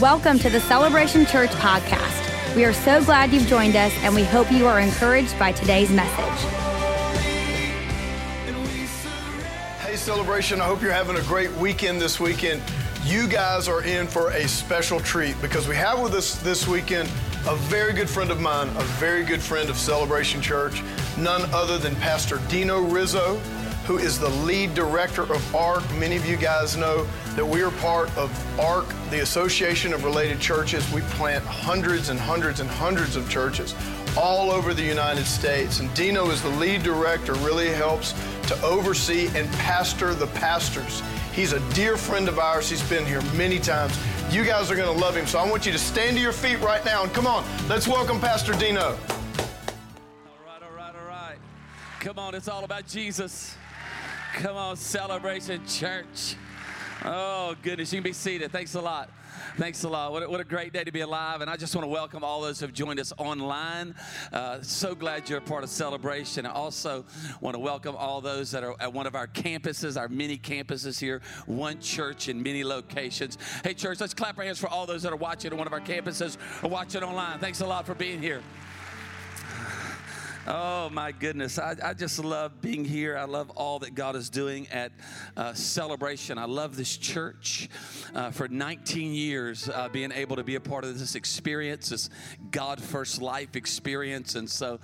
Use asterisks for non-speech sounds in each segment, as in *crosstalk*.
Welcome to the Celebration Church podcast. We are so glad you've joined us, and we hope you are encouraged by today's message. Hey, Celebration, I hope you're having a great weekend this weekend. You guys are in for a special treat because we have with us this weekend a very good friend of mine, a very good friend of Celebration Church, none other than Pastor Dino Rizzo who is the lead director of ARC. Many of you guys know that we are part of ARC, the Association of Related Churches. We plant hundreds and hundreds and hundreds of churches all over the United States. And Dino is the lead director, really helps to oversee and pastor the pastors. He's a dear friend of ours. He's been here many times. You guys are going to love him. So I want you to stand to your feet right now and come on, let's welcome Pastor Dino. All right, all right, all right. Come on, it's all about Jesus. Come on, Celebration Church. Oh, goodness. You can be seated. Thanks a lot. Thanks a lot. What a, what a, great day to be alive. And I just want to welcome all those who have joined us online. Uh, so glad you're a part of Celebration. I also want to welcome all those that are at one of our campuses, our mini campuses here, one church in many locations. Hey, church, let's clap our hands for all those that are watching at one of our campuses or watching online. Thanks a lot for being here. Oh, my goodness. I, I, just love being here. I love all that God is doing at uh, Celebration. I love this church. Uh, for 19 years, uh, being able to be a part of this experience, this God First Life experience. And so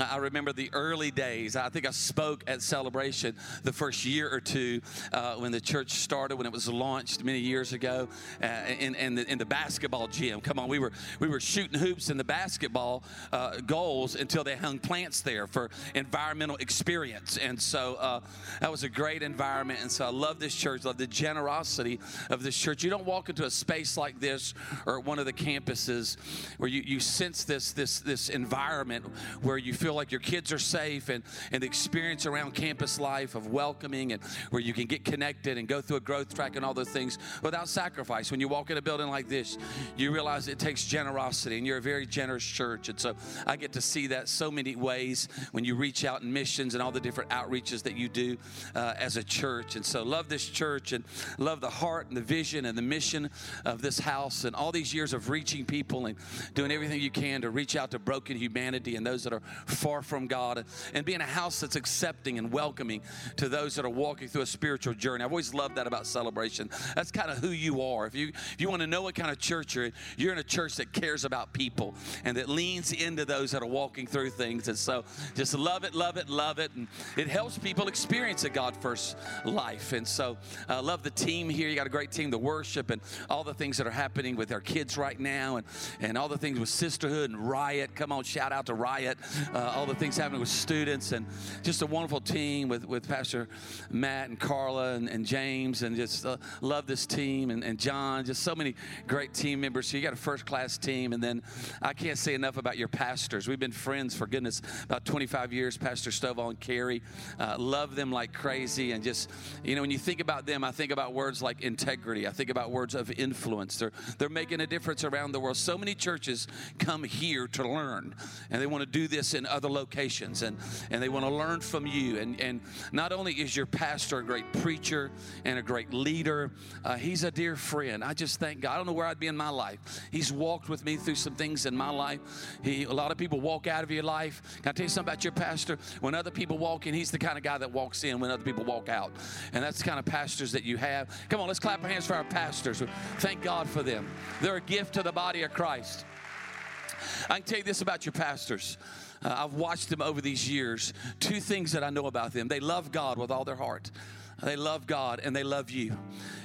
I remember the early days. I think I spoke at Celebration the first year or two uh, when the church started, when it was launched many years ago uh, in, in, the, in the basketball gym. Come on, we were, we were shooting hoops in the basketball uh, goals until they hung plants plants there for environmental experience. And so uh, that was a great environment. And so I love this church, love the generosity of this church. You don't walk into a space like this or one of the campuses where you, you sense this, this, this environment where you feel like your kids are safe and, and the experience around campus life of welcoming and where you can get connected and go through a growth track and all those things without sacrifice. When you walk in a building like this, you realize it takes generosity and you're a very generous church. And so I get to see that so many ways ways when you reach out in missions and all the different outreaches that you do uh, as a church. And so, love this church and love the heart and the vision and the mission of this house and all these years of reaching people and doing everything you can to reach out to broken humanity and those that are far from God and being a house that's accepting and welcoming to those that are walking through a spiritual journey. I've always loved that about celebration. That's kind of who you are. If you if you want to know what kind of church you're in, you're in a church that cares about people and that leans into those that are walking through things. And so just love it, love it, love it. And it helps people experience a God first life. And so I uh, love the team here. You got a great team, the worship and all the things that are happening with our kids right now and, and all the things with sisterhood and riot. Come on, shout out to riot. Uh, all the things happening with students and just a wonderful team with, with Pastor Matt and Carla and, and James and just uh, love this team and, and John. Just so many great team members. So you got a first class team. And then I can't say enough about your pastors. We've been friends for goodness about 25 years, Pastor Stovall and Kerri. Uh, love them like crazy. And just, you know, when you think about them, I think about words like integrity. I think about words of influence. They're, they're making a difference around the world. So many churches come here to learn, and they want to do this in other locations, and, and they want to learn from you. And, and not only is your pastor a great preacher and a great leader, uh, he's a dear friend. I just thank God. I don't know where I'd be in my life. He's walked with me through some things in my life. He, a lot of people walk out of your life. Can I tell you something about your pastor? When other people walk in, he's the kind of guy that walks in when other people walk out. And that's the kind of pastors that you have. Come on, let's clap our hands for our pastors. Thank God for them. They're a gift to the body of Christ. I can tell you this about your pastors. Uh, I've watched them over these years. Two things that I know about them they love God with all their heart. They love God and they love you.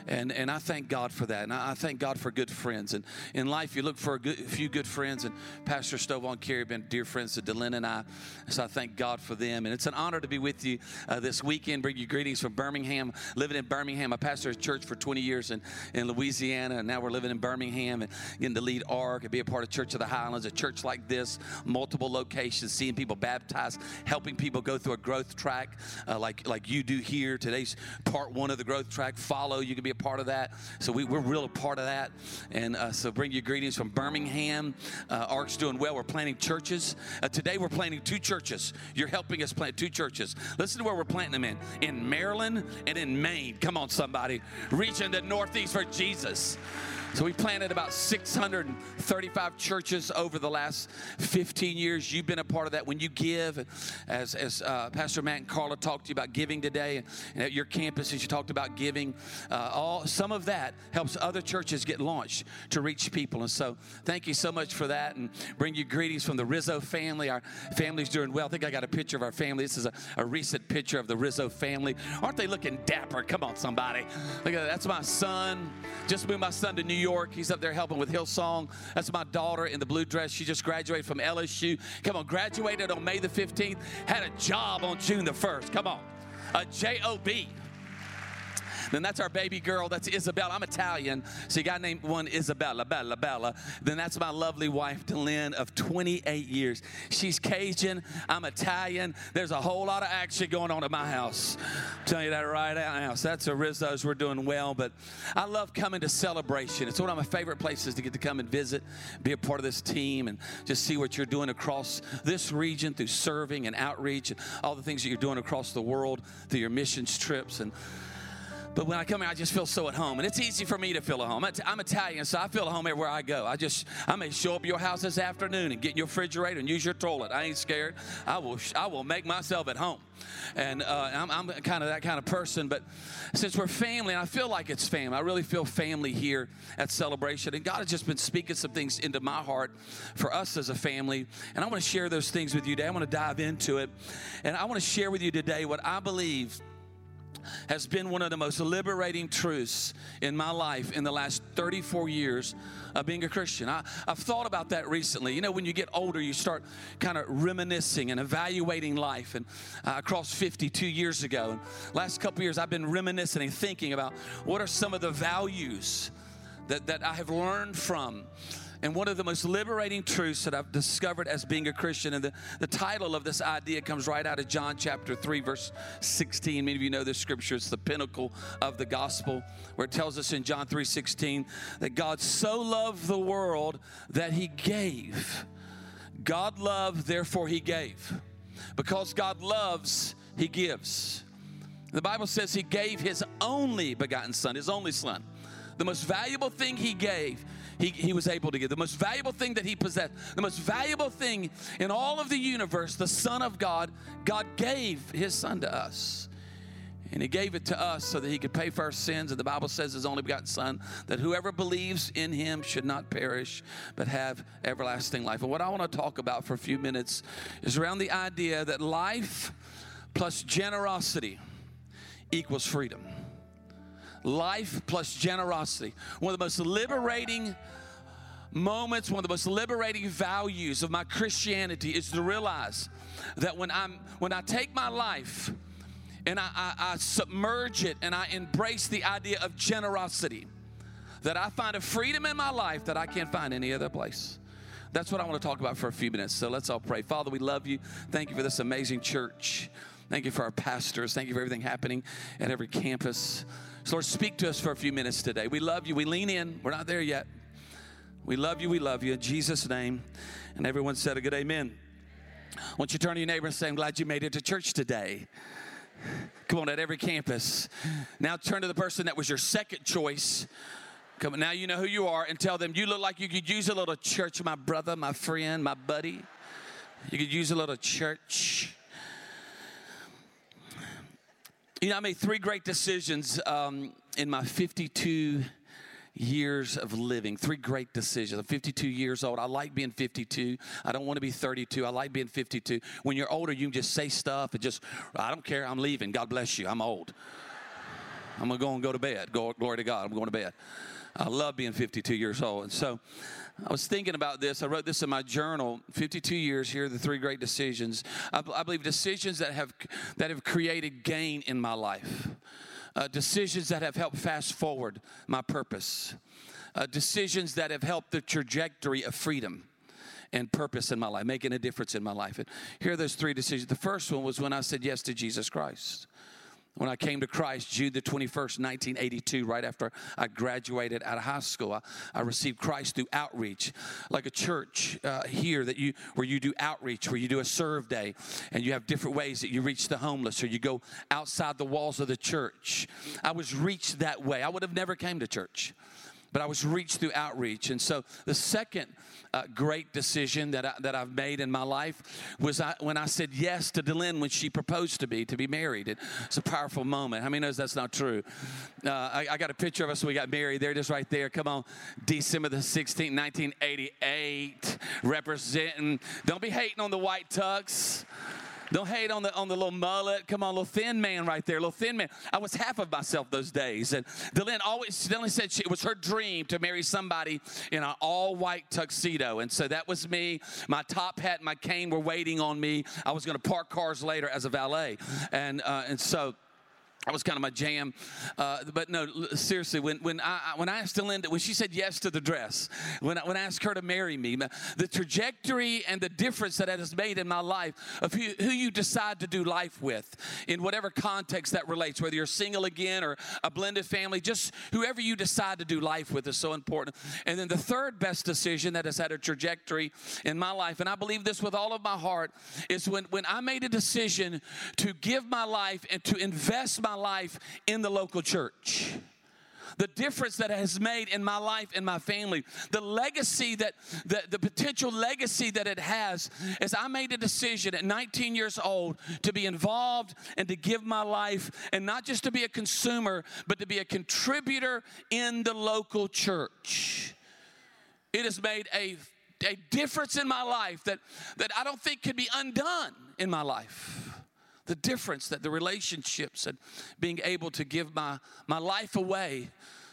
And, and I thank God for that. And I, thank God for good friends. And in life, you look for a, good, a few good friends. And Pastor Stovall and Kerri have been dear friends to Delynn and I. So I thank God for them. And it's an honor to be with you uh, this weekend. Bring you greetings from Birmingham. Living in Birmingham. I pastored a church for 20 years in, in Louisiana. And now we're living in Birmingham and getting to lead ARC and be a part of Church of the Highlands. A church like this, multiple locations, seeing people baptized, helping people go through a growth track uh, like, like you do here. Today's part one of the growth track. Follow. You can be a part of that. So we, are real a part of that. And uh, so bring your greetings from Birmingham. Uh, ARC's doing well. We're planting churches. Uh, today we're planting two churches. You're helping us plant two churches. Listen to where we're planting them in. In Maryland and in Maine. Come on, somebody. Reach the Northeast for Jesus. So we planted about 635 churches over the last 15 years. You've been a part of that. When you give, as, as uh, Pastor Matt and Carla talked to you about giving today, and at your campus, as you talked about giving, uh, all some of that helps other churches get launched to reach people. And so thank you so much for that, and bring you greetings from the Rizzo family. Our family's doing well. I think I got a picture of our family. This is a, a recent picture of the Rizzo family. Aren't they looking dapper? Come on, somebody. Look at that. That's my son. Just moved my son to New York. He's up there helping with Hillsong. That's my daughter in the blue dress. She just graduated from LSU. Come on, graduated on May the 15th, had a job on June the 1st. Come on, a job. Then that's our baby girl. That's Isabella. I'm Italian, so you got named one Isabella, Bella, Bella. Then that's my lovely wife, Delynn, of 28 years. She's Cajun. I'm Italian. There's a whole lot of action going on at my house. I'm telling you that right now. So that's a Rizzo's. We're doing well, but I love coming to celebration. It's one of my favorite places to get to come and visit, be a part of this team, and just see what you're doing across this region through serving and outreach and all the things that you're doing across the world through your missions trips and but when I come here, I just feel so at home. And it's easy for me to feel at home. I'm Italian, so I feel at home everywhere I go. I just, I may show up your house this afternoon and get in your refrigerator and use your toilet. I ain't scared. I will, I will make myself at home. And uh, I'm, I'm kind of that kind of person. But since we're family, and I feel like it's family, I really feel family here at Celebration. And God has just been speaking some things into my heart for us as a family. And I want to share those things with you today. I want to dive into it. And I want to share with you today what I believe has been one of the most liberating truths in my life in the last 34 years of being a Christian. I, have thought about that recently. You know, when you get older, you start kind of reminiscing and evaluating life. And uh, I crossed 52 years ago. And last couple years, I've been reminiscing and thinking about what are some of the values that, that I have learned from and one of the most liberating truths that I've discovered as being a Christian, and the, the title of this idea comes right out of John chapter 3, verse 16. Many of you know this scripture, it's the pinnacle of the gospel, where it tells us in John 3 16 that God so loved the world that he gave. God loved, therefore he gave. Because God loves, he gives. The Bible says he gave his only begotten son, his only son. The most valuable thing he gave he, he was able to give. The most valuable thing that he possessed, the most valuable thing in all of the universe, the Son of God, God gave his Son to us. And he gave it to us so that he could pay for our sins. And the Bible says his only begotten Son, that whoever believes in him should not perish, but have everlasting life. And what I want to talk about for a few minutes is around the idea that life plus generosity equals freedom life plus generosity. One of the most liberating moments, one of the most liberating values of my Christianity is to realize that when I'm when I take my life and I, I, I submerge it and I embrace the idea of generosity, that I find a freedom in my life that I can't find any other place. That's what I want to talk about for a few minutes. So let's all pray. Father, we love you. Thank you for this amazing church. Thank you for our pastors. Thank you for everything happening at every campus. So, Lord, speak to us for a few minutes today. We love you. We lean in. We're not there yet. We love you. We love you. In Jesus' name. And everyone said a good amen. Won't you turn to your neighbor and say, I'm glad you made it to church today. Come on, at every campus. Now turn to the person that was your second choice. Come on, now you know who you are and tell them, You look like you could use a little church, my brother, my friend, my buddy. You could use a little church. You know, I made three great decisions um, in my 52 years of living. Three great decisions. I'm 52 years old. I like being 52. I don't want to be 32. I like being 52. When you're older, you can just say stuff and just, I don't care. I'm leaving. God bless you. I'm old. I'm going to go and go to bed. Go, glory to God. I'm going to bed. I love being 52 years old. And so I was thinking about this. I wrote this in my journal. 52 years. Here the three great decisions. I, I believe decisions that have that have created gain in my life. Uh, decisions that have helped fast forward my purpose. Uh, decisions that have helped the trajectory of freedom and purpose in my life, making a difference in my life. And here are those three decisions. The first one was when I said yes to Jesus Christ when I came to Christ, June the 21st, 1982, right after I graduated out of high school. I, I received Christ through outreach, like a church uh, here that you where you do outreach, where you do a serve day, and you have different ways that you reach the homeless, or you go outside the walls of the church. I was reached that way. I would have never came to church but I was reached through outreach. And so the second uh, great decision that, I, that I've made in my life was I, when I said yes to Delynn when she proposed to me to be married. It's a powerful moment. How many knows that's not true? Uh, I, I, got a picture of us when we got married there, just right there. Come on, December the 16th, 1988, representing. Don't be hating on the white tux. Don't hate on the on the little mullet. Come on, little thin man right there, little thin man. I was half of myself those days. And Delynn always Delynn said she, it was her dream to marry somebody in an all white tuxedo. And so that was me. My top hat and my cane were waiting on me. I was going to park cars later as a valet. And uh, and so that was kind of my jam. Uh, but no, seriously, when, when, I, when I asked Linda, when she said yes to the dress, when I, when I asked her to marry me, the trajectory and the difference that it has made in my life of who, who you decide to do life with, in whatever context that relates, whether you're single again or a blended family, just whoever you decide to do life with is so important. And then the third best decision that has had a trajectory in my life, and I believe this with all of my heart, is when, when I made a decision to give my life and to invest my my life in the local church. The difference that has made in my life and my family, the legacy that, the, the potential legacy that it has, is I made a decision at 19 years old to be involved and to give my life, and not just to be a consumer, but to be a contributor in the local church. It has made a, a difference in my life that, that I don't think could be undone in my life the difference that the relationships and being able to give my, my life away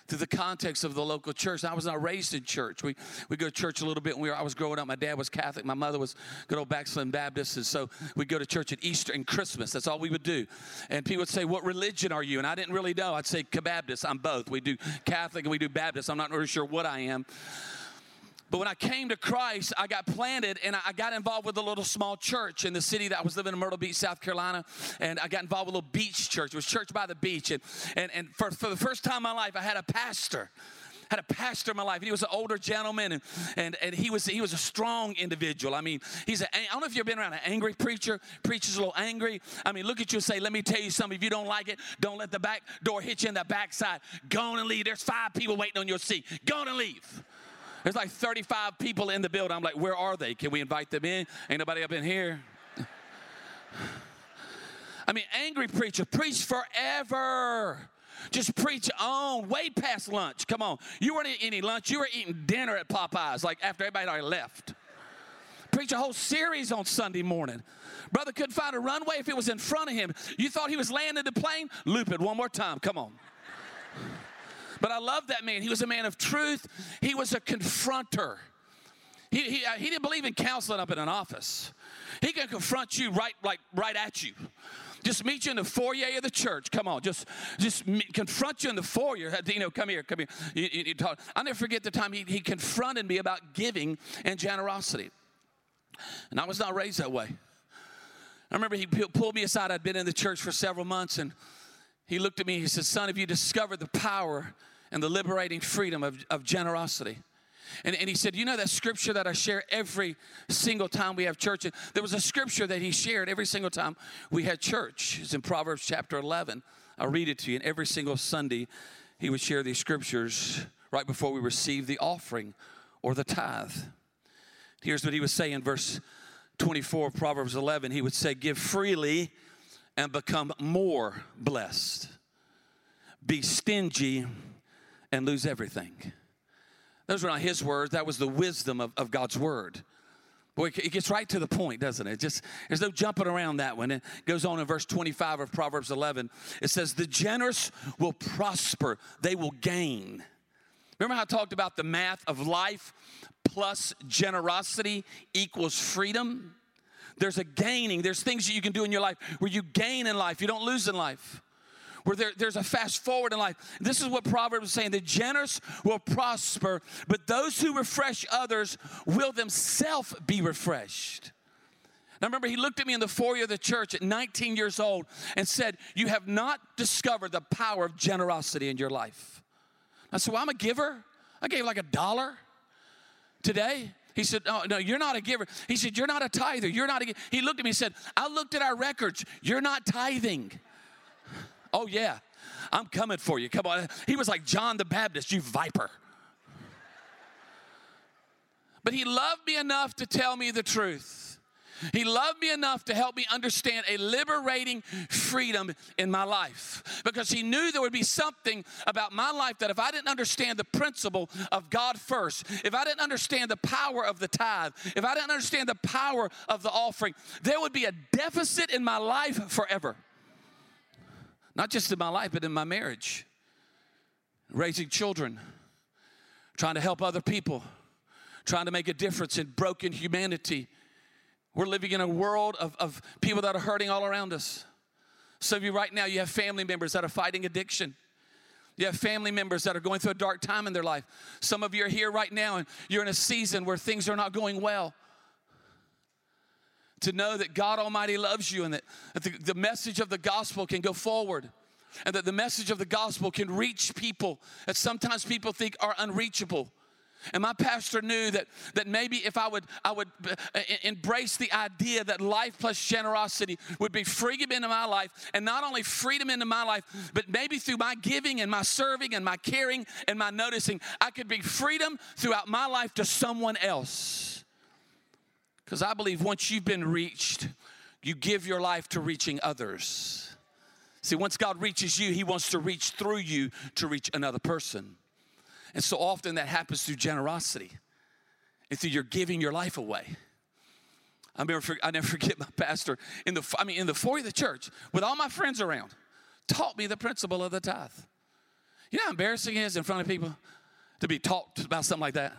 through the context of the local church. I was not raised in church. We we go to church a little bit when we were, I was growing up. My dad was Catholic. My mother was good old backslidden Baptist. And so we'd go to church at Easter and Christmas. That's all we would do. And people would say, What religion are you? And I didn't really know. I'd say Baptist. I'm both. We do Catholic and we do Baptist. I'm not really sure what I am. But when I came to Christ, I got planted and I got involved with a little small church in the city that I was living in Myrtle Beach, South Carolina. And I got involved with a little beach church. It was church by the beach. And, and, and for, for the first time in my life, I had a pastor had a pastor in my life. He was an older gentleman, and, and, and he, was, he was a strong individual. I mean, he's a, I don't know if you've been around an angry preacher. Preacher's a little angry. I mean, look at you and say, let me tell you something. If you don't like it, don't let the back door hit you in the backside. Go on and leave. There's five people waiting on your seat. Go on and leave. There's like 35 people in the building. I'm like, where are they? Can we invite them in? Ain't nobody up in here. I mean, angry preacher, preach forever. Just preach on, way past lunch. Come on. You weren't eating any lunch, you were eating dinner at Popeyes, like after everybody already left. Preach a whole series on Sunday morning. Brother couldn't find a runway if it was in front of him. You thought he was landing the plane? Loop it one more time. Come on. But I love that man. He was a man of truth, he was a confronter. He, he, uh, he didn't believe in counseling up in an office. He can confront you right, like, right at you. Just meet you in the foyer of the church. Come on, just just meet, confront you in the foyer. *laughs* You know, come here, come here. You, you, you talk. I'll never forget the time he, he confronted me about giving and generosity. And I was not raised that way. I remember he pulled me aside. I'd been in the church for several months, and he looked at me. He said, Son, have you discovered the power and the liberating freedom of, of generosity? And, and he said, You know that scripture that I share every single time we have church? There was a scripture that he shared every single time we had church. It's in Proverbs chapter 11. I'll read it to you. And every single Sunday, he would share these scriptures right before we received the offering or the tithe. Here's what he was saying, verse 24 of Proverbs 11. He would say, Give freely and become more blessed. Be stingy and lose everything. Those were not his words, that was the wisdom of, of God's word. Boy, it gets right to the point, doesn't it? Just there's no jumping around that one. It goes on in verse 25 of Proverbs 11. It says, "The generous will prosper; they will gain." Remember how I talked about the math of life plus generosity equals freedom? There's a gaining. There's things that you can do in your life where you gain in life, you don't lose in life. Where there, there's a fast forward in life. This is what Proverbs is saying the generous will prosper, but those who refresh others will themselves be refreshed. Now, remember, he looked at me in the foyer of the church at 19 years old and said, You have not discovered the power of generosity in your life. I said, Well, I'm a giver. I gave like a dollar today. He said, No, no, you're not a giver. He said, You're not a tither. You're not a giver. He looked at me and said, I looked at our records. You're not tithing. oh, yeah. I'm coming for you. Come on. He was like John the Baptist, you viper. But he loved me enough to tell me the truth. He loved me enough to help me understand a liberating freedom in my life because he knew there would be something about my life that if I didn't understand the principle of God first, if I didn't understand the power of the tithe, if I didn't understand the power of the offering, there would be a deficit in my life forever. Not just in my life, but in my marriage, raising children, trying to help other people, trying to make a difference in broken humanity we're living in a world of, of people that are hurting all around us. Some of you right now, you have family members that are fighting addiction. You have family members that are going through a dark time in their life. Some of you are here right now and you're in a season where things are not going well. To know that God Almighty loves you and that, that the, the message of the gospel can go forward and that the message of the gospel can reach people that sometimes people think are unreachable. And my pastor knew that, that maybe if I would, I would uh, embrace the idea that life plus generosity would be freedom into my life, and not only freedom into my life, but maybe through my giving and my serving and my caring and my noticing, I could be freedom throughout my life to someone else. Because I believe once you've been reached, you give your life to reaching others. See, once God reaches you, He wants to reach through you to reach another person. And so often that happens through generosity and through your giving your life away. I never, I never *laughs* forget my pastor in the, I mean, in the foyer of the church with all my friends around, taught me the principle of the tithe. You know how embarrassing it is in front of people to be taught about something like that?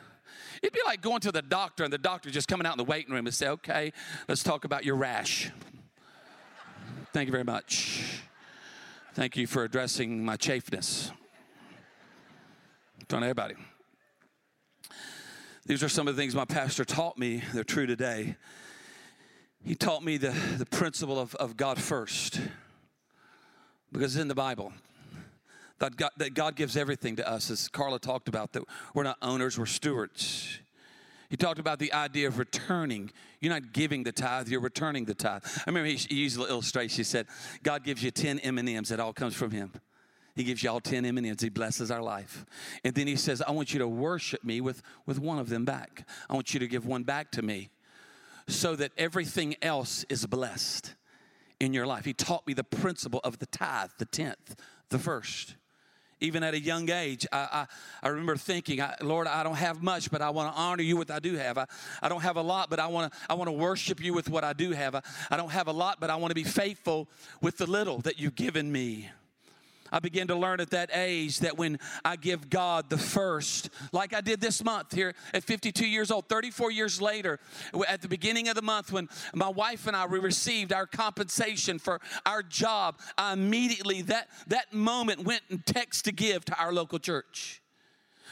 It'd be like going to the doctor and the doctor just coming out in the waiting room and say, okay, let's talk about your rash. Thank you very much. Thank you for addressing my chafeness of everybody. These are some of the things my pastor taught me. They're true today. He taught me the, the principle of, of God first because it's in the Bible. That God, that God gives everything to us, as Carla talked about, that we're not owners, we're stewards. He talked about the idea of returning. You're not giving the tithe, you're returning the tithe. I remember he, he used an illustration. He said, God gives you 10 M&Ms, that all comes from him. He gives y'all 10 M&Ms. He blesses our life. And then he says, I want you to worship me with, with one of them back. I want you to give one back to me so that everything else is blessed in your life. He taught me the principle of the tithe, the tenth, the first. Even at a young age, I, I, I remember thinking, I, Lord, I don't have much, but I want to honor you with what I do have. I, I don't have a lot, but I want to I want to worship you with what I do have. I, I don't have a lot, but I want to be faithful with the little that you've given me. I began to learn at that age that when I give God the first, like I did this month here at 52 years old, 34 years later, at the beginning of the month when my wife and I we received our compensation for our job, I immediately that that moment went and text to give to our local church.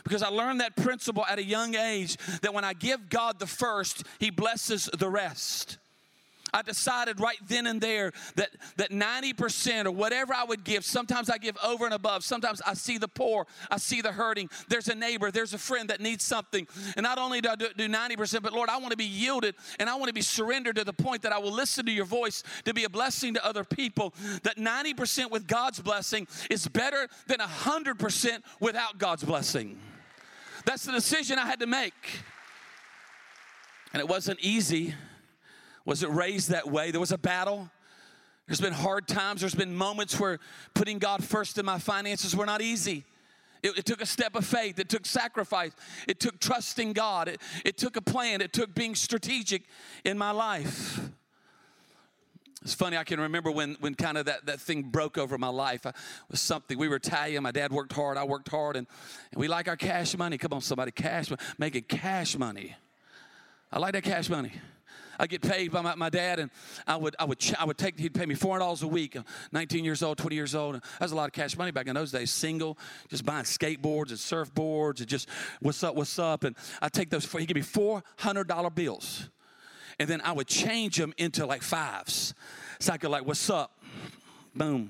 Because I learned that principle at a young age that when I give God the first, He blesses the rest. I decided right then and there that, that 90% or whatever I would give, sometimes I give over and above. Sometimes I see the poor, I see the hurting. There's a neighbor, there's a friend that needs something. And not only do I do, do 90%, but Lord, I want to be yielded and I want to be surrendered to the point that I will listen to your voice to be a blessing to other people. That 90% with God's blessing is better than 100% without God's blessing. That's the decision I had to make. And it wasn't easy wasn't raised that way. There was a battle. There's been hard times. There's been moments where putting God first in my finances were not easy. It, it, took a step of faith. It took sacrifice. It took trusting God. It, it took a plan. It took being strategic in my life. It's funny, I can remember when, when kind of that, that thing broke over my life. I, was something, we were Italian, my dad worked hard, I worked hard, and, and we like our cash money. Come on, somebody, cash, making cash money. I like that cash money. I get paid by my, my dad, and I would I would I would take he'd pay me four hundred dollars a week. 19 years old, 20 years old. That was a lot of cash money back in those days. Single, just buying skateboards and surfboards and just what's up, what's up. And I take those. He give me four hundred dollar bills, and then I would change them into like fives. So I could like, what's up? Boom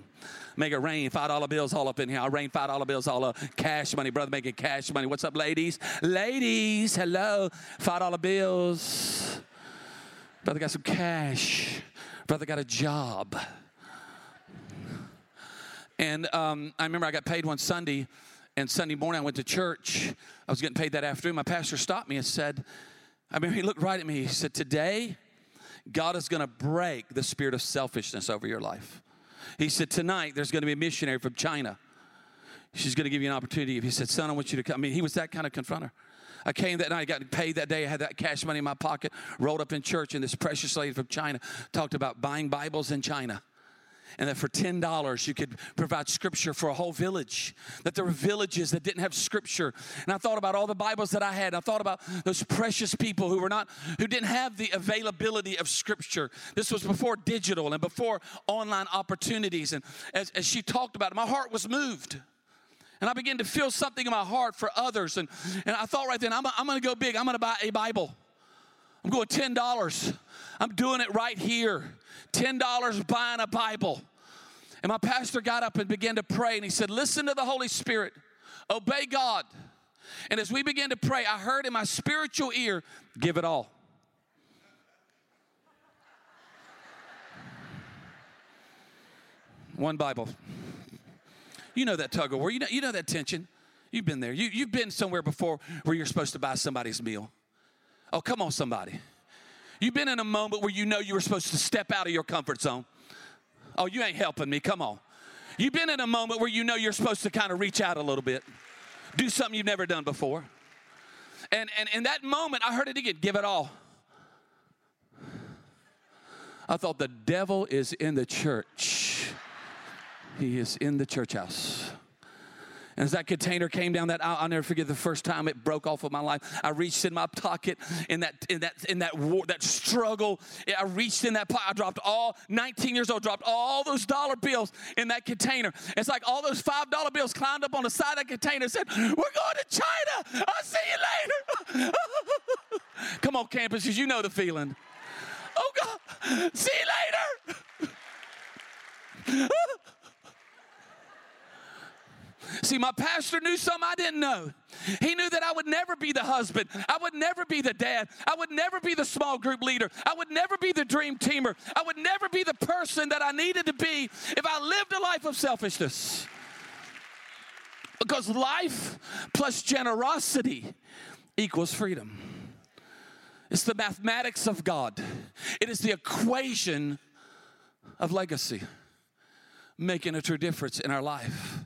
make it rain. Five dollar bills all up in here. I rain five dollar bills all up. Cash money, brother, making cash money. What's up, ladies? Ladies, hello. Five dollar bills. Brother got some cash. Brother got a job. And um, I remember I got paid one Sunday, and Sunday morning I went to church. I was getting paid that afternoon. My pastor stopped me and said, I mean, he looked right at me. He said, Today, God is going to break the spirit of selfishness over your life. He said, Tonight, there's going to be a missionary from China. She's going to give you an opportunity. He said, Son, I want you to come. I mean, he was that kind of confronter. I came that night, I got paid that day. I had that cash money in my pocket, rolled up in church, and this precious lady from China talked about buying Bibles in China and that for $10 you could provide scripture for a whole village. That there were villages that didn't have scripture. And I thought about all the Bibles that I had. I thought about those precious people who were not who didn't have the availability of scripture. This was before digital and before online opportunities. And as, as she talked about it, my heart was moved. And I began to feel something in my heart for others. And, and I thought right then, I'm, I'm going to go big. I'm going to buy a Bible. I'm going $10. I'm doing it right here. $10 buying a Bible. And my pastor got up and began to pray, and he said, Listen to the Holy Spirit, obey God. And as we began to pray, I heard in my spiritual ear, Give it all. One Bible. You know that tug of war. You know, you know that tension. You've been there. You, you've been somewhere before where you're supposed to buy somebody's meal. Oh, come on, somebody. You've been in a moment where you know you were supposed to step out of your comfort zone. Oh, you ain't helping me. Come on. You've been in a moment where you know you're supposed to kind of reach out a little bit, do something you've never done before. And, and in that moment, I heard it again give it all. I thought the devil is in the church. He is in the church house. And as that container came down that aisle, I'll never forget the first time it broke off of my life. I reached in my pocket in that in that in that war, that struggle. I reached in that pocket. I dropped all 19 years old, dropped all those dollar bills in that container. It's like all those five dollar bills climbed up on the side of that container and said, "We're going to China. I'll see you later." *laughs* Come on, campuses, you know the feeling. Oh God, see you later. *laughs* See, my pastor knew something I didn't know. He knew that I would never be the husband. I would never be the dad. I would never be the small group leader. I would never be the dream teamer. I would never be the person that I needed to be if I lived a life of selfishness. Because life plus generosity equals freedom. It's the mathematics of God, it is the equation of legacy, making a true difference in our life.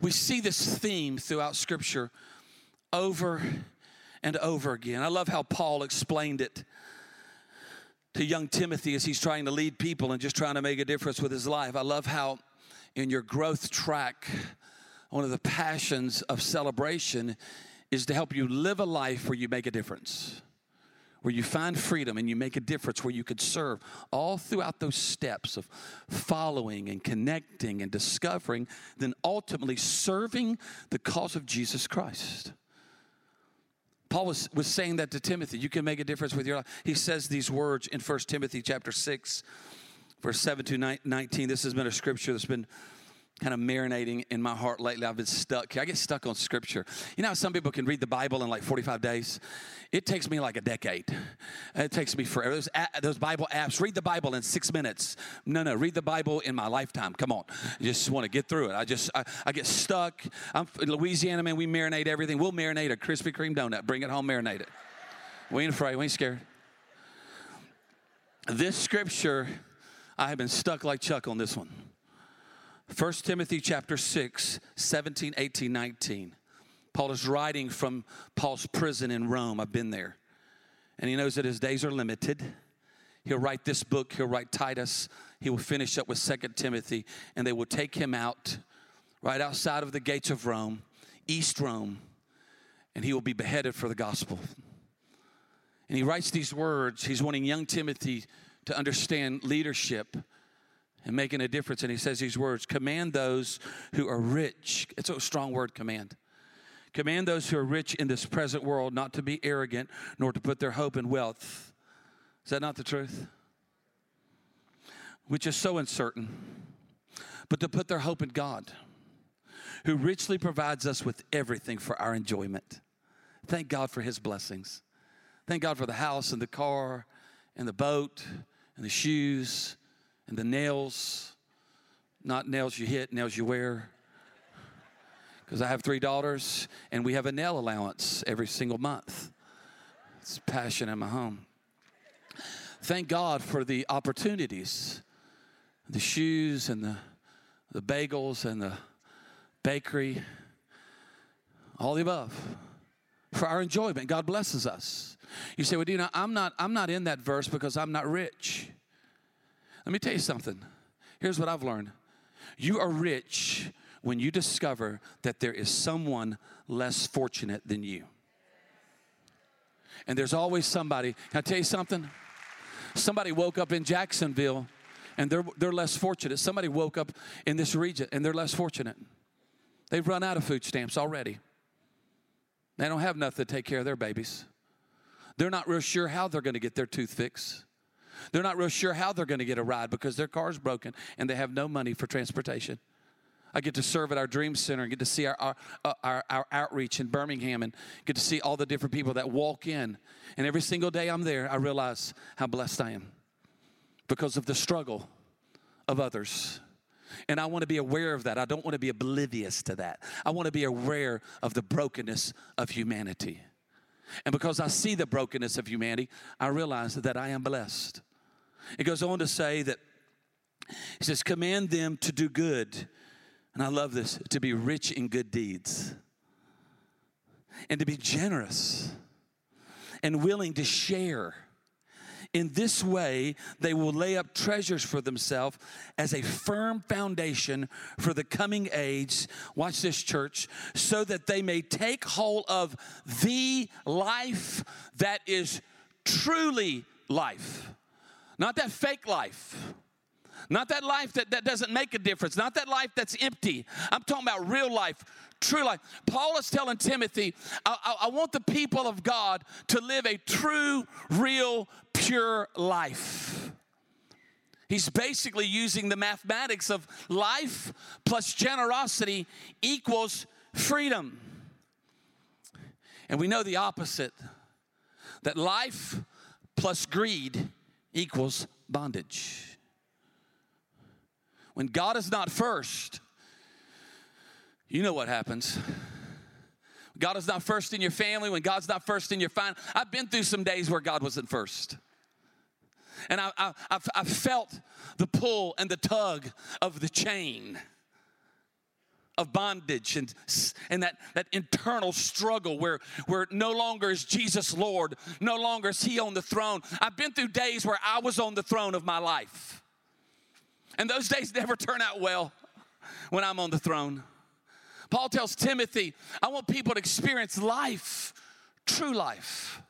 We see this theme throughout Scripture over and over again. I love how Paul explained it to young Timothy as he's trying to lead people and just trying to make a difference with his life. I love how in your growth track, one of the passions of celebration is to help you live a life where you make a difference where you find freedom and you make a difference, where you could serve all throughout those steps of following and connecting and discovering, then ultimately serving the cause of Jesus Christ. Paul was, was saying that to Timothy. You can make a difference with your life. He says these words in 1 Timothy chapter 6, verse 7 to 19. This has been a scripture that's been kind of marinating in my heart lately. I've been stuck. I get stuck on scripture. You know some people can read the Bible in like 45 days? It takes me like a decade. It takes me forever. Those, those Bible apps, read the Bible in six minutes. No, no, read the Bible in my lifetime. Come on. You just want to get through it. I just, I, I get stuck. I'm in Louisiana, man, we marinate everything. We'll marinate a Krispy Kreme donut. Bring it home, marinate it. We ain't afraid. We ain't scared. This scripture, I have been stuck like Chuck on this one. 1 Timothy chapter 6, 17, 18, 19. Paul is writing from Paul's prison in Rome. I've been there. And he knows that his days are limited. He'll write this book, he'll write Titus, he will finish up with Second Timothy, and they will take him out right outside of the gates of Rome, East Rome, and he will be beheaded for the gospel. And he writes these words. He's wanting young Timothy to understand leadership and making a difference. And he says these words Command those who are rich. It's a strong word, command. Command those who are rich in this present world not to be arrogant nor to put their hope in wealth. Is that not the truth? Which is so uncertain, but to put their hope in God, who richly provides us with everything for our enjoyment. Thank God for his blessings. Thank God for the house and the car and the boat and the shoes and the nails, not nails you hit, nails you wear. Because I have three daughters and we have a nail allowance every single month. It's passion in my home. Thank God for the opportunities, the shoes and the, the bagels and the bakery, all the above, for our enjoyment. God blesses us. You say, well, Dino, I'm not, I'm not in that verse because I'm not rich. Let me tell you something. Here's what I've learned you are rich when you discover that there is someone less fortunate than you. And there's always somebody. Can I tell you something? Somebody woke up in Jacksonville and they're, they're less fortunate. Somebody woke up in this region and they're less fortunate. They've run out of food stamps already. They don't have nothing to take care of their babies. They're not real sure how they're going to get their tooth fixed. They're not real sure how they're going to get a ride because their car's broken and they have no money for transportation. I get to serve at our Dream Center and get to see our, our, uh, our, our, outreach in Birmingham and get to see all the different people that walk in. And every single day I'm there, I realize how blessed I am because of the struggle of others. And I want to be aware of that. I don't want to be oblivious to that. I want to be aware of the brokenness of humanity. And because I see the brokenness of humanity, I realize that I am blessed. It goes on to say that he says, Command them to do good. And I love this to be rich in good deeds and to be generous and willing to share in this way, they will lay up treasures for themselves as a firm foundation for the coming age. Watch this, church, so that they may take hold of the life that is truly life, not that fake life. Not that life that, that doesn't make a difference, not that life that's empty. I'm talking about real life, true life. Paul is telling Timothy, I, I, I want the people of God to live a true, real, pure life. He's basically using the mathematics of life plus generosity equals freedom. And we know the opposite that life plus greed equals bondage. When God is not first, you know what happens. God is not first in your family, when God's not first in your fine. I've been through some days where God wasn't first. And I, I, I've felt the pull and the tug of the chain of bondage and, and that, that internal struggle where, where no longer is Jesus Lord, no longer is He on the throne. I've been through days where I was on the throne of my life. And those days never turn out well when I'm on the throne. Paul tells Timothy, I want people to experience life, true life.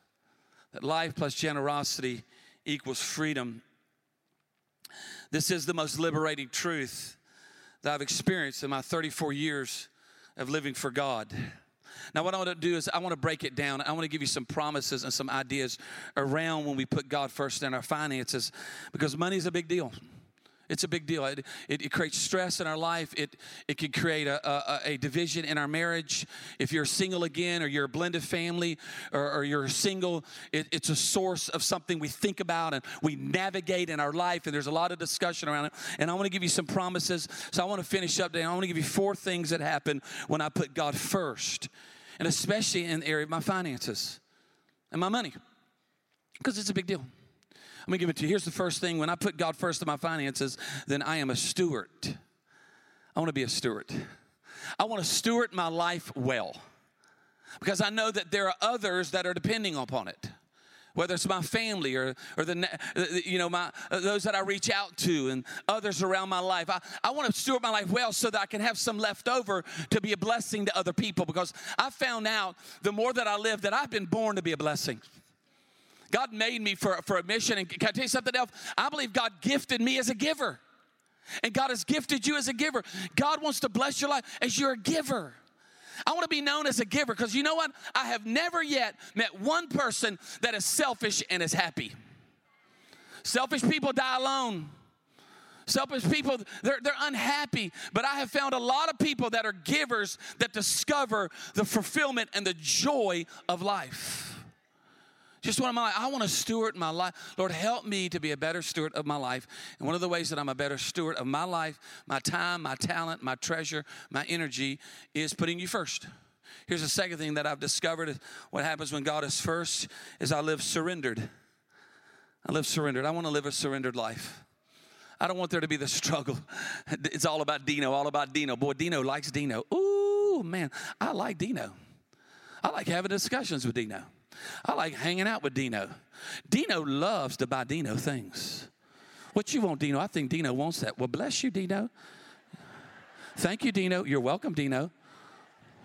That life plus generosity equals freedom. This is the most liberating truth that I've experienced in my 34 years of living for God. Now, what I want to do is I want to break it down. I want to give you some promises and some ideas around when we put God first in our finances because money is a big deal. It's a big deal. It, it, it, creates stress in our life. It, it can create a, a, a, division in our marriage. If you're single again, or you're a blended family, or, or you're single, it, it's a source of something we think about and we navigate in our life. And there's a lot of discussion around it. And I want to give you some promises. So I want to finish up today. I want to give you four things that happen when I put God first, and especially in the area of my finances and my money, because it's a big deal. Let me give it to you. Here's the first thing when I put God first in my finances, then I am a steward. I want to be a steward. I want to steward my life well because I know that there are others that are depending upon it whether it's my family or, or the, you know, my, those that I reach out to and others around my life. I, I want to steward my life well so that I can have some left over to be a blessing to other people because I found out the more that I live that I've been born to be a blessing. God made me for, for a mission. And can I tell you something else? I believe God gifted me as a giver. And God has gifted you as a giver. God wants to bless your life as you're a giver. I want to be known as a giver because you know what? I have never yet met one person that is selfish and is happy. Selfish people die alone. Selfish people, they're, they're unhappy. But I have found a lot of people that are givers that discover the fulfillment and the joy of life. Just of my life. I want to steward my life. Lord, help me to be a better steward of my life. And one of the ways that I'm a better steward of my life, my time, my talent, my treasure, my energy is putting you first. Here's the second thing that I've discovered what happens when God is first is I live surrendered. I live surrendered. I want to live a surrendered life. I don't want there to be the struggle. *laughs* It's all about Dino, all about Dino. Boy, Dino likes Dino. Ooh, man, I like Dino. I like having discussions with Dino. I like hanging out with Dino. Dino loves to buy Dino things. What you want, Dino? I think Dino wants that. Well, bless you, Dino. Thank you, Dino. You're welcome, Dino.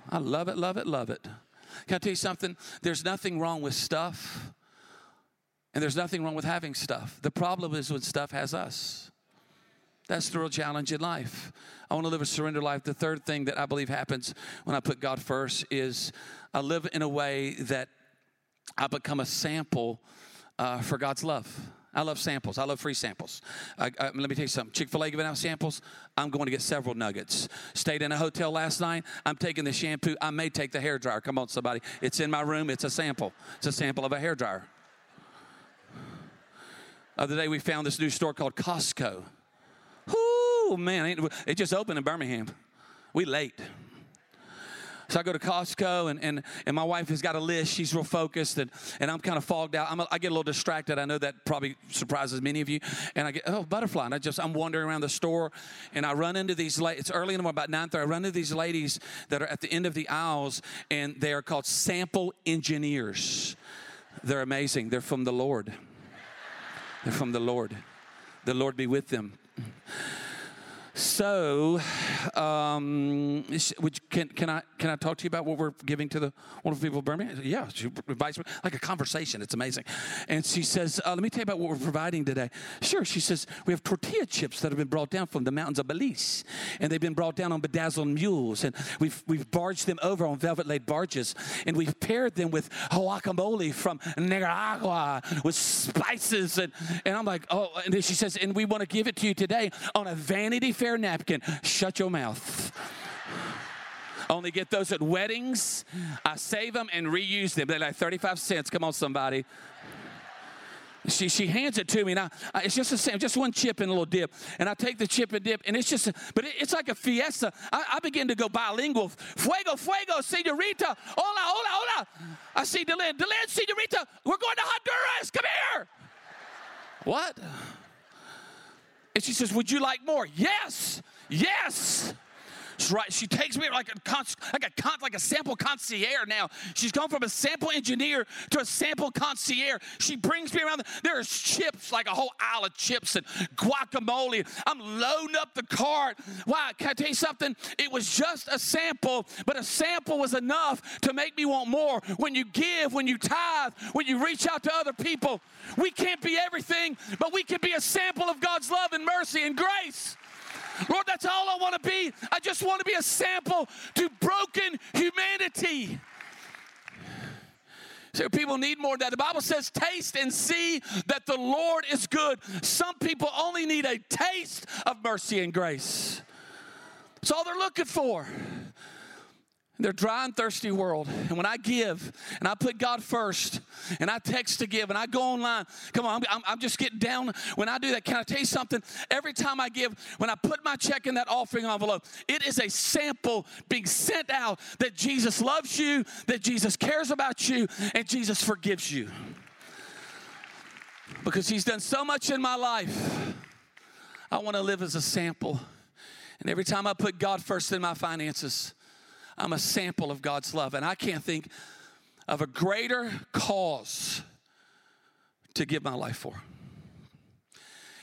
I love it, love it, love it. Can I tell you something? There's nothing wrong with stuff, and there's nothing wrong with having stuff. The problem is when stuff has us. That's the real challenge in life. I want to live a surrender life. The third thing that I believe happens when I put God first is I live in a way that I become a sample uh, for God's love. I love samples. I love free samples. I, I, let me tell you something. Chick fil A giving out samples. I'm going to get several nuggets. Stayed in a hotel last night. I'm taking the shampoo. I may take the hair dryer. Come on, somebody. It's in my room. It's a sample. It's a sample of a hair dryer. Other day we found this new store called Costco. Whoo, man, it just opened in Birmingham. We late. So I go to Costco, and, and, and my wife has got a list. She's real focused, and, and I'm kind of fogged out. I'm a, I get a little distracted. I know that probably surprises many of you. And I get, oh, butterfly. And I just, I'm wandering around the store, and I run into these, la- it's early in the morning, about 9.30. I run into these ladies that are at the end of the aisles, and they are called sample engineers. They're amazing. They're from the Lord. They're from the Lord. The Lord be with them. So, um, which, can, can, I, can I talk to you about what we're giving to the wonderful people of Birmingham? Yeah, she invites me, like a conversation. It's amazing. And she says, uh, Let me tell you about what we're providing today. Sure, she says, We have tortilla chips that have been brought down from the mountains of Belize, and they've been brought down on bedazzled mules, and we've, we've barged them over on velvet laid barges, and we've paired them with guacamole from Nicaragua with spices. And, and I'm like, Oh, and then she says, And we want to give it to you today on a Vanity Fair napkin. Shut your mouth. Only get those at weddings. I save them and reuse them. They're like 35 cents. Come on, somebody. She, she hands it to me, and I, I, it's just the same, just one chip and a little dip. And I take the chip and dip, and it's just, but it, it's like a fiesta. I, I, begin to go bilingual. Fuego, fuego, senorita. Hola, hola, hola. I see Delynn. Delynn, senorita, we're going to Honduras. Come here. What? And she says, Would you like more? Yes, yes. Right, she takes me like a like a like a sample concierge. Now she's gone from a sample engineer to a sample concierge. She brings me around. There's chips, like a whole aisle of chips and guacamole. I'm loading up the cart. Why? Can I tell you something? It was just a sample, but a sample was enough to make me want more. When you give, when you tithe, when you reach out to other people, we can't be everything, but we can be a sample of God's love and mercy and grace. Lord, that's all I want to be. I just want to be a sample to broken humanity. So people need more that. The Bible says, taste and see that the Lord is good. Some people only need a taste of mercy and grace. That's all they're looking for. They're dry and thirsty world. And when I give and I put God first and I text to give and I go online, come on, I'm, I'm, just getting down. When I do that, can I tell you something? Every time I give, when I put my check in that offering envelope, it is a sample being sent out that Jesus loves you, that Jesus cares about you, and Jesus forgives you. Because He's done so much in my life. I want to live as a sample. And every time I put God first in my finances, I'm a sample of God's love. And I can't think of a greater cause to give my life for.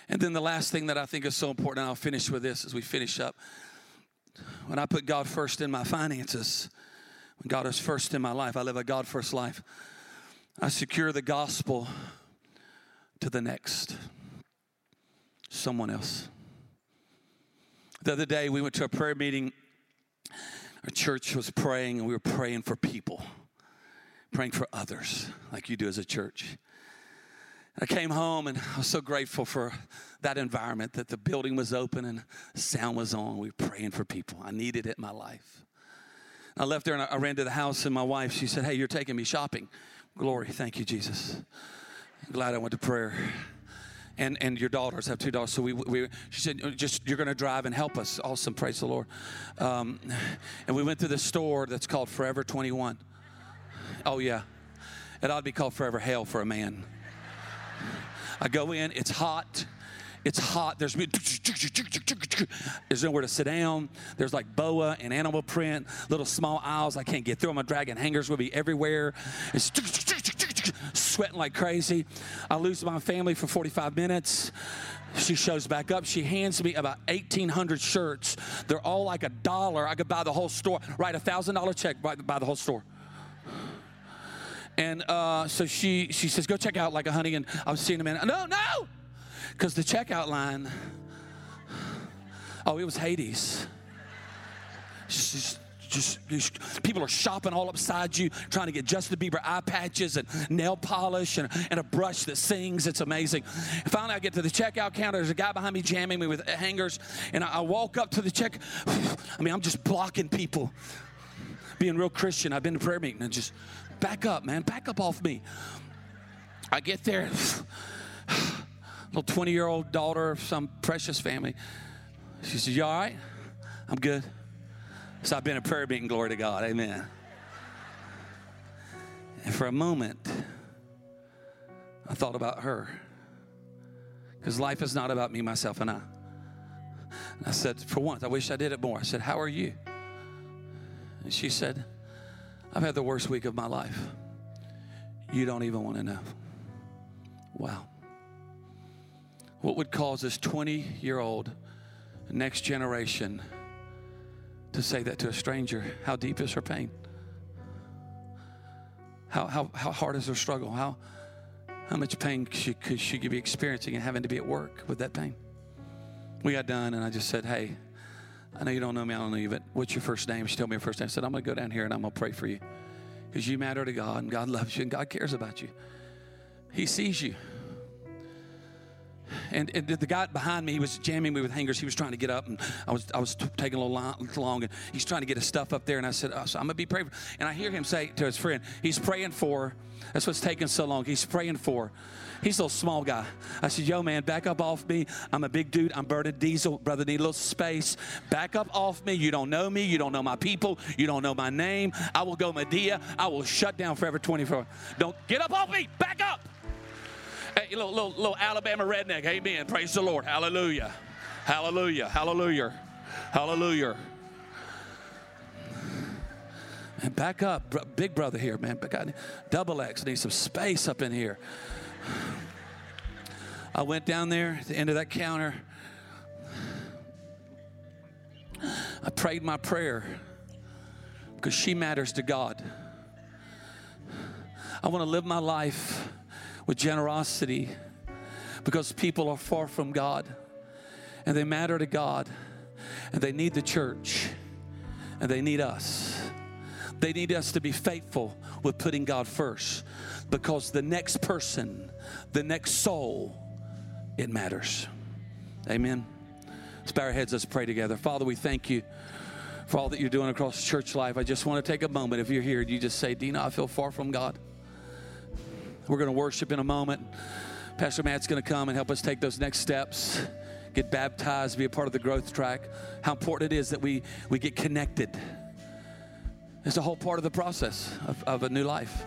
And then the last thing that I think is so important, and I'll finish with this as we finish up. When I put God first in my finances, when God is first in my life, I live a God first life. I secure the gospel to the next, someone else. The other day, we went to a prayer meeting our church was praying and we were praying for people, praying for others, like you do as a church. I came home and I was so grateful for that environment that the building was open and sound was on. We were praying for people. I needed it in my life. I left there and I ran to the house, and my wife, she said, Hey, you're taking me shopping. Glory. Thank you, Jesus. I'm glad I went to prayer. And and your daughters I have two daughters. So we, we she said, just you're going to drive and help us. Awesome, praise the Lord. Um, and we went to the store that's called Forever 21. Oh yeah, it ought to be called Forever Hell for a man. I go in, it's hot. It's hot. There's there's nowhere to sit down. There's like boa and animal print, little small aisles. I can't get through them. I'm dragging hangers will be everywhere. It's sweating like crazy. I lose my family for 45 minutes. She shows back up. She hands me about 1,800 shirts. They're all like a dollar. I could buy the whole store, write a $1,000 check, buy, buy the whole store. And uh, so she, she says, go check out like a honey. And I was seeing a man. No, no! Because the checkout line, oh, it was Hades. Just, just, just, people are shopping all upside you, trying to get Justin Bieber eye patches and nail polish and, and a brush that sings. It's amazing. finally, I get to the checkout counter. There's a guy behind me jamming me with hangers, and I, I walk up to the check. *sighs* I mean, I'm just blocking people. Being real Christian, I've been to prayer meeting and just back up, man, back up off me. I get there *sighs* little 20 year old daughter of some precious family. She says, You all right? I'm good. So I've been a prayer meeting, glory to God. Amen. And for a moment, I thought about her. Because life is not about me, myself, and I. And I said, For once, I wish I did it more. I said, How are you? And she said, I've had the worst week of my life. You don't even want to know. Wow. What would cause this 20 year old next generation to say that to a stranger? How deep is her pain? How, how, how hard is her struggle? How, how much pain she, could she be experiencing and having to be at work with that pain? We got done, and I just said, Hey, I know you don't know me, I don't know you, but what's your first name? She told me her first name. I said, I'm going to go down here and I'm going to pray for you because you matter to God, and God loves you, and God cares about you. He sees you. And, and, the guy behind me, he was jamming me with hangers. He was trying to get up, and I was I was taking a little long, long, and he's trying to get his stuff up there. And I said, oh, so I'm gonna be praying. And I hear him say to his friend, he's praying for. That's what's taking so long. He's praying for. He's a little small guy. I said, Yo, man, back up off me. I'm a big dude. I'm burning diesel. Brother, need a little space. Back up off me. You don't know me. You don't know my people. You don't know my name. I will go Madea. I will shut down forever 24. Don't get up off me. Back up. Hey, little, little, little Alabama redneck. Amen. Praise the Lord. Hallelujah. Hallelujah. Hallelujah. Hallelujah. And back up, big brother here, man. Back double X needs some space up in here. I went down there at the end of that counter. I prayed my prayer because she matters to God. I want to live my life with generosity because people are far from God and they matter to God and they need the church and they need us. They need us to be faithful with putting God first because the next person, the next soul, it matters. Amen. Let's bow our heads, let's pray together. Father, we thank you for all that you're doing across church life. I just want to take a moment. If you're here, you just say, Dino, I feel far from God. We're going to worship in a moment. Pastor Matt's going to come and help us take those next steps, get baptized, be a part of the growth track. How important it is that we, we get connected. It's a whole part of the process of, of a new life.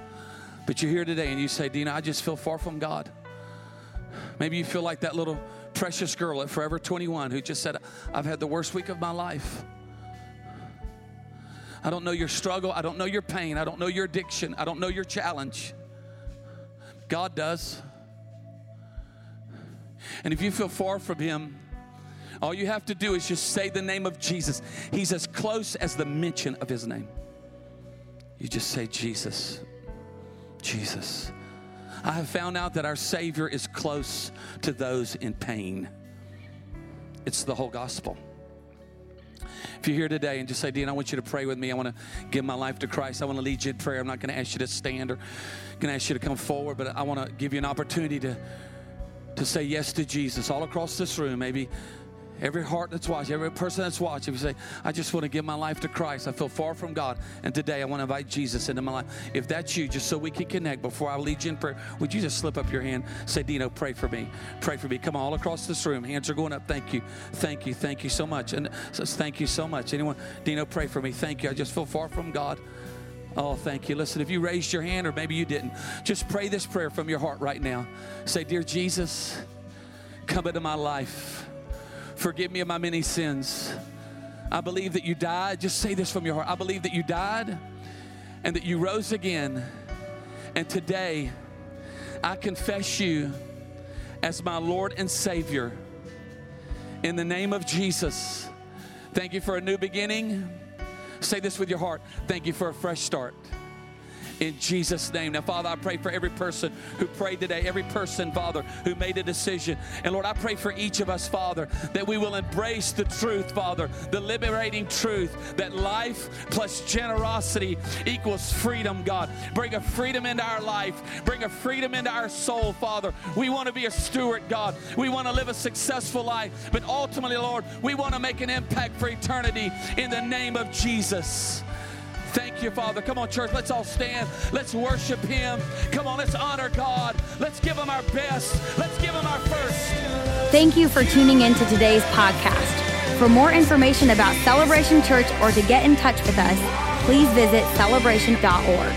But you're here today and you say, Dino, I just feel far from God. Maybe you feel like that little precious girl at Forever 21 who just said, I've had the worst week of my life. I don't know your struggle. I don't know your pain. I don't know your addiction. I don't know your challenge. God does. And if you feel far from Him, all you have to do is just say the name of Jesus. He's as close as the mention of His name. You just say, Jesus, Jesus. I have found out that our Savior is close to those in pain. It's the whole gospel. If you're here today and just say, Dean, I want you to pray with me. I want to give my life to Christ. I want to lead you in prayer. I'm not going to ask you to stand or going to ask you to come forward, but I want to give you an opportunity to, to say yes to Jesus all across this room. Maybe Every heart that's watching, every person that's watching, if you say, I just want to give my life to Christ. I feel far from God. And today I want to invite Jesus into my life. If that's you, just so we can connect before I lead you in prayer, would you just slip up your hand? Say, Dino, pray for me. Pray for me. Come on, all across this room. Hands are going up. Thank you. Thank you. Thank you so much. And says, thank you so much. Anyone? Dino, pray for me. Thank you. I just feel far from God. Oh, thank you. Listen, if you raised your hand or maybe you didn't, just pray this prayer from your heart right now. Say, Dear Jesus, come into my life. Forgive me of my many sins. I believe that you died. Just say this from your heart. I believe that you died and that you rose again. And today, I confess you as my Lord and Savior. In the name of Jesus, thank you for a new beginning. Say this with your heart. Thank you for a fresh start in Jesus' name. Now, Father, I pray for every person who prayed today, every person, Father, who made a decision. And Lord, I pray for each of us, Father, that we will embrace the truth, Father, the liberating truth that life plus generosity equals freedom, God. Bring a freedom into our life, bring a freedom into our soul, Father. We want to be a steward, God. We want to live a successful life, but ultimately, Lord, we want to make an impact for eternity in the name of Jesus. Thank you, Father. Come on, church, let's all stand. Let's worship Him. Come on, let's honor God. Let's give Him our best. Let's give Him our first. Thank you for tuning in to today's podcast. For more information about Celebration Church or to get in touch with us, please visit celebration.org.